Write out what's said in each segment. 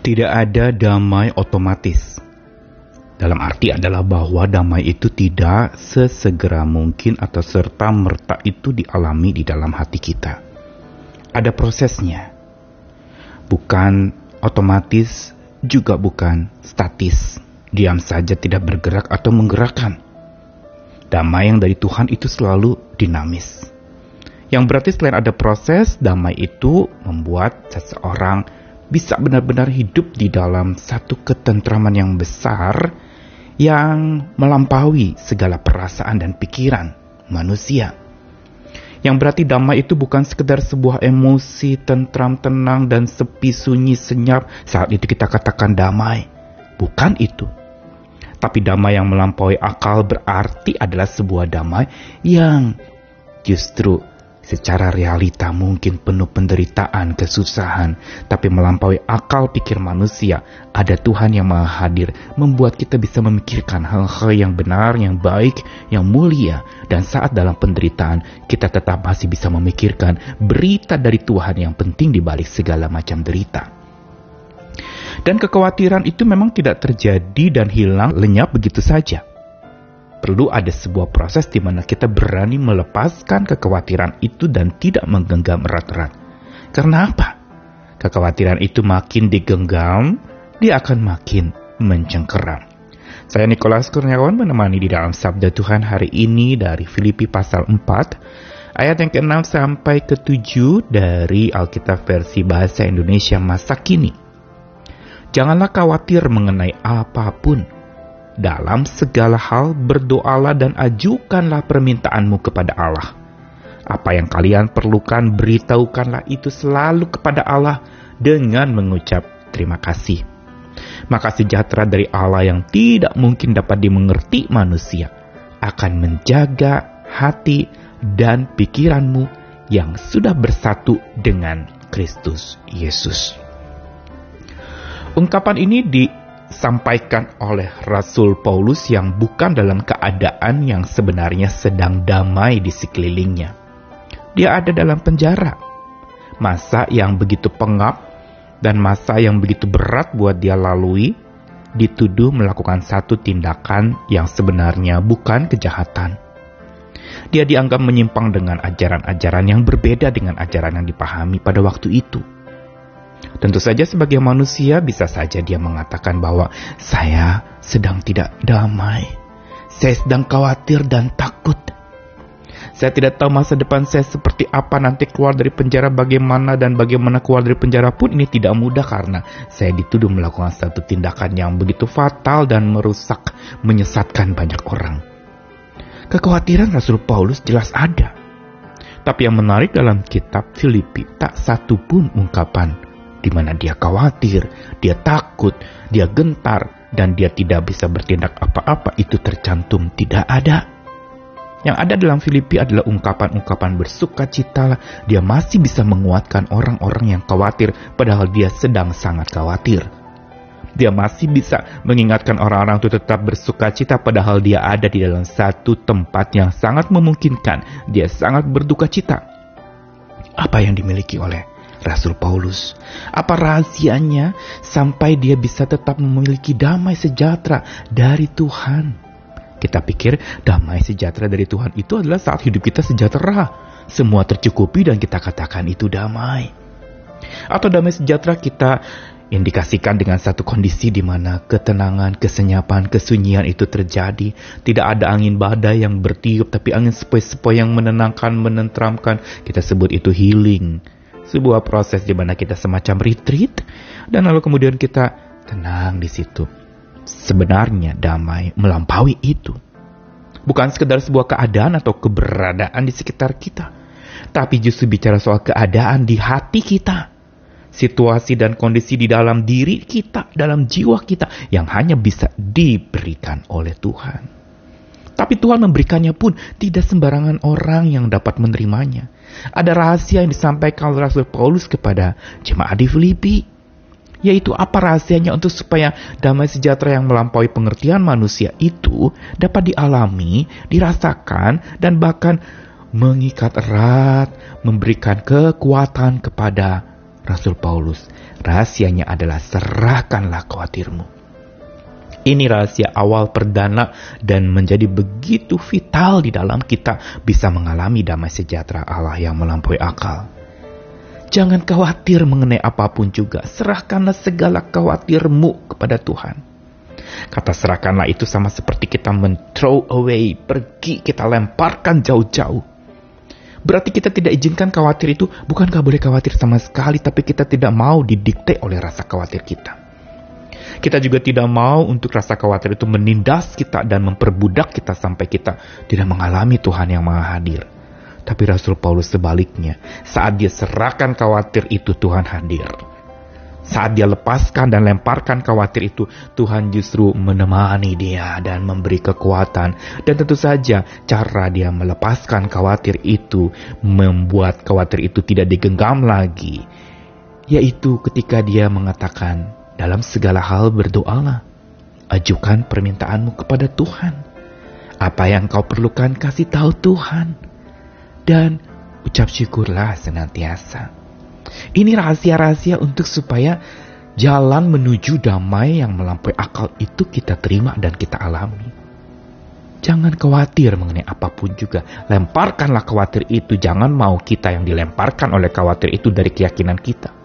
Tidak ada damai otomatis. Dalam arti adalah bahwa damai itu tidak sesegera mungkin atau serta merta itu dialami di dalam hati kita. Ada prosesnya. Bukan otomatis, juga bukan statis. Diam saja tidak bergerak atau menggerakkan. Damai yang dari Tuhan itu selalu dinamis. Yang berarti selain ada proses, damai itu membuat seseorang bisa benar-benar hidup di dalam satu ketentraman yang besar yang melampaui segala perasaan dan pikiran manusia. Yang berarti damai itu bukan sekedar sebuah emosi tentram, tenang, dan sepi, sunyi, senyap saat itu kita katakan damai. Bukan itu. Tapi damai yang melampaui akal berarti adalah sebuah damai yang justru Secara realita mungkin penuh penderitaan, kesusahan, tapi melampaui akal pikir manusia, ada Tuhan yang maha hadir, membuat kita bisa memikirkan hal-hal yang benar, yang baik, yang mulia, dan saat dalam penderitaan, kita tetap masih bisa memikirkan berita dari Tuhan yang penting di balik segala macam derita. Dan kekhawatiran itu memang tidak terjadi dan hilang lenyap begitu saja perlu ada sebuah proses di mana kita berani melepaskan kekhawatiran itu dan tidak menggenggam erat-erat. Karena apa? Kekhawatiran itu makin digenggam, dia akan makin mencengkeram. Saya Nikolas Kurniawan menemani di dalam Sabda Tuhan hari ini dari Filipi pasal 4, ayat yang ke-6 sampai ke-7 dari Alkitab versi Bahasa Indonesia masa kini. Janganlah khawatir mengenai apa pun, dalam segala hal berdoalah dan ajukanlah permintaanmu kepada Allah. Apa yang kalian perlukan beritahukanlah itu selalu kepada Allah dengan mengucap terima kasih. Maka sejahtera dari Allah yang tidak mungkin dapat dimengerti manusia akan menjaga hati dan pikiranmu yang sudah bersatu dengan Kristus Yesus. Ungkapan ini di disampaikan oleh Rasul Paulus yang bukan dalam keadaan yang sebenarnya sedang damai di sekelilingnya. Dia ada dalam penjara. Masa yang begitu pengap dan masa yang begitu berat buat dia lalui, dituduh melakukan satu tindakan yang sebenarnya bukan kejahatan. Dia dianggap menyimpang dengan ajaran-ajaran yang berbeda dengan ajaran yang dipahami pada waktu itu Tentu saja sebagai manusia bisa saja dia mengatakan bahwa saya sedang tidak damai. Saya sedang khawatir dan takut. Saya tidak tahu masa depan saya seperti apa nanti keluar dari penjara bagaimana dan bagaimana keluar dari penjara pun ini tidak mudah karena saya dituduh melakukan satu tindakan yang begitu fatal dan merusak, menyesatkan banyak orang. Kekhawatiran Rasul Paulus jelas ada. Tapi yang menarik dalam kitab Filipi tak satu pun ungkapan di mana dia khawatir, dia takut, dia gentar, dan dia tidak bisa bertindak apa-apa itu tercantum tidak ada. Yang ada dalam Filipi adalah ungkapan-ungkapan bersuka cita. Dia masih bisa menguatkan orang-orang yang khawatir padahal dia sedang sangat khawatir. Dia masih bisa mengingatkan orang-orang itu tetap bersuka cita padahal dia ada di dalam satu tempat yang sangat memungkinkan. Dia sangat berduka cita. Apa yang dimiliki oleh Rasul Paulus. Apa rahasianya sampai dia bisa tetap memiliki damai sejahtera dari Tuhan? Kita pikir damai sejahtera dari Tuhan itu adalah saat hidup kita sejahtera. Semua tercukupi dan kita katakan itu damai. Atau damai sejahtera kita indikasikan dengan satu kondisi di mana ketenangan, kesenyapan, kesunyian itu terjadi. Tidak ada angin badai yang bertiup, tapi angin sepoi-sepoi yang menenangkan, menentramkan. Kita sebut itu healing sebuah proses di mana kita semacam retreat dan lalu kemudian kita tenang di situ. Sebenarnya damai melampaui itu. Bukan sekedar sebuah keadaan atau keberadaan di sekitar kita, tapi justru bicara soal keadaan di hati kita. Situasi dan kondisi di dalam diri kita, dalam jiwa kita yang hanya bisa diberikan oleh Tuhan. Tapi Tuhan memberikannya pun tidak sembarangan orang yang dapat menerimanya. Ada rahasia yang disampaikan oleh Rasul Paulus kepada jemaat di Filipi. Yaitu apa rahasianya untuk supaya damai sejahtera yang melampaui pengertian manusia itu dapat dialami, dirasakan, dan bahkan mengikat erat, memberikan kekuatan kepada Rasul Paulus, rahasianya adalah serahkanlah khawatirmu. Ini rahasia awal perdana dan menjadi begitu vital di dalam kita bisa mengalami damai sejahtera Allah yang melampaui akal. Jangan khawatir mengenai apa pun juga, serahkanlah segala khawatirmu kepada Tuhan. Kata serahkanlah itu sama seperti kita men-throw away, pergi, kita lemparkan jauh-jauh. Berarti kita tidak izinkan khawatir itu bukankah boleh khawatir sama sekali tapi kita tidak mau didikte oleh rasa khawatir kita. Kita juga tidak mau untuk rasa khawatir itu menindas kita dan memperbudak kita sampai kita tidak mengalami Tuhan yang maha hadir. Tapi Rasul Paulus sebaliknya, saat dia serahkan khawatir itu Tuhan hadir. Saat dia lepaskan dan lemparkan khawatir itu, Tuhan justru menemani dia dan memberi kekuatan. Dan tentu saja cara dia melepaskan khawatir itu membuat khawatir itu tidak digenggam lagi. Yaitu ketika dia mengatakan, dalam segala hal berdoalah. Ajukan permintaanmu kepada Tuhan. Apa yang kau perlukan kasih tahu Tuhan. Dan ucap syukurlah senantiasa. Ini rahasia-rahasia untuk supaya jalan menuju damai yang melampaui akal itu kita terima dan kita alami. Jangan khawatir mengenai apa pun juga. Lemparkanlah khawatir itu. Jangan mau kita yang dilemparkan oleh khawatir itu dari keyakinan kita.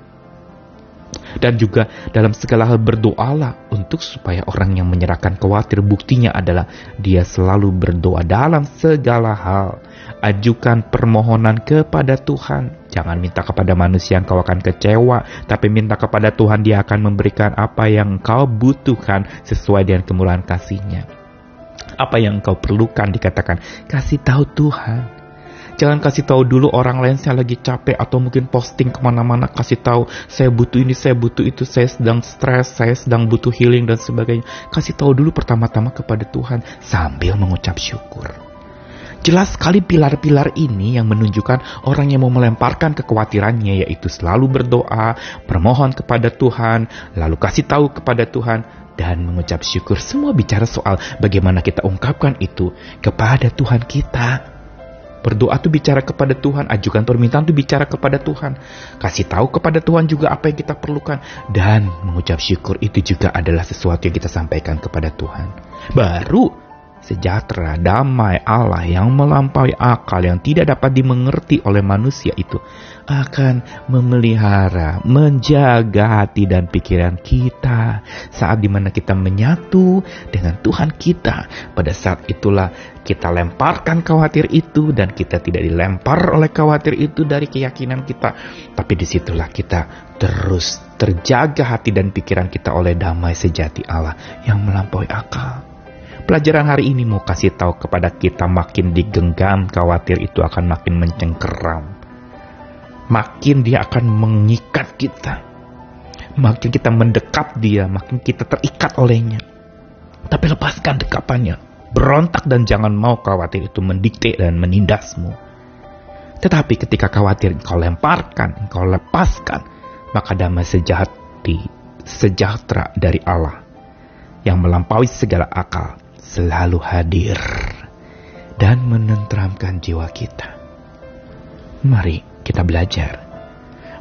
Dan juga dalam segala hal berdoalah untuk supaya orang yang menyerahkan khawatir buktinya adalah dia selalu berdoa dalam segala hal. Ajukan permohonan kepada Tuhan. Jangan minta kepada manusia yang kau akan kecewa, tapi minta kepada Tuhan dia akan memberikan apa yang kau butuhkan sesuai dengan kemurahan kasihnya. Apa yang kau perlukan dikatakan, kasih tahu Tuhan. Jangan kasih tahu dulu orang lain saya lagi capek atau mungkin posting ke mana-mana kasih tahu saya butuh ini, saya butuh itu, saya sedang stres, saya sedang butuh healing dan sebagainya. Kasih tahu dulu pertama-tama kepada Tuhan sambil mengucap syukur. Jelas sekali pilar-pilar ini yang menunjukkan orang yang mau melemparkan kekhawatirannya yaitu selalu berdoa, bermohon kepada Tuhan, lalu kasih tahu kepada Tuhan, dan mengucap syukur. Semua bicara soal bagaimana kita ungkapkan itu kepada Tuhan kita. Berdoa tuh bicara kepada Tuhan, ajukan permintaan tuh bicara kepada Tuhan. Kasih tahu kepada Tuhan juga apa yang kita perlukan. Dan mengucap syukur itu juga adalah sesuatu yang kita sampaikan kepada Tuhan. Baru sejahtera, damai Allah yang melampaui akal yang tidak dapat dimengerti oleh manusia itu akan memelihara, menjaga hati dan pikiran kita saat di mana kita menyatu dengan Tuhan kita. Pada saat itulah kita lemparkan khawatir itu dan kita tidak dilempar oleh khawatir itu dari keyakinan kita. Tapi di situlah kita terus terjaga hati dan pikiran kita oleh damai sejati Allah yang melampaui akal. Pelajaran hari ini mau kasih tahu kepada kita makin digenggam khawatir itu akan makin mencengkeram makin dia akan mengikat kita. Makin kita mendekat dia, makin kita terikat olehnya. Tapi lepaskan dekapannya. Berontak dan jangan mau khawatir itu mendikte dan menindasmu. Tetapi ketika khawatir engkau lemparkan, engkau lepaskan, maka damai sejati, sejahtera dari Allah yang melampaui segala akal selalu hadir dan menenteramkan jiwa kita. Mari kita belajar.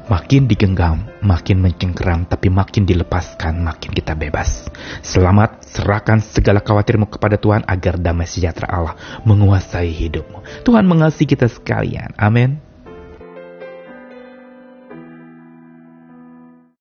Makin digenggam, makin mencengkeram, tapi makin dilepaskan, makin kita bebas. Selamat, serahkan segala khawatirmu kepada Tuhan agar damai sejahtera Allah menguasai hidupmu. Tuhan mengasihi kita sekalian. Amin.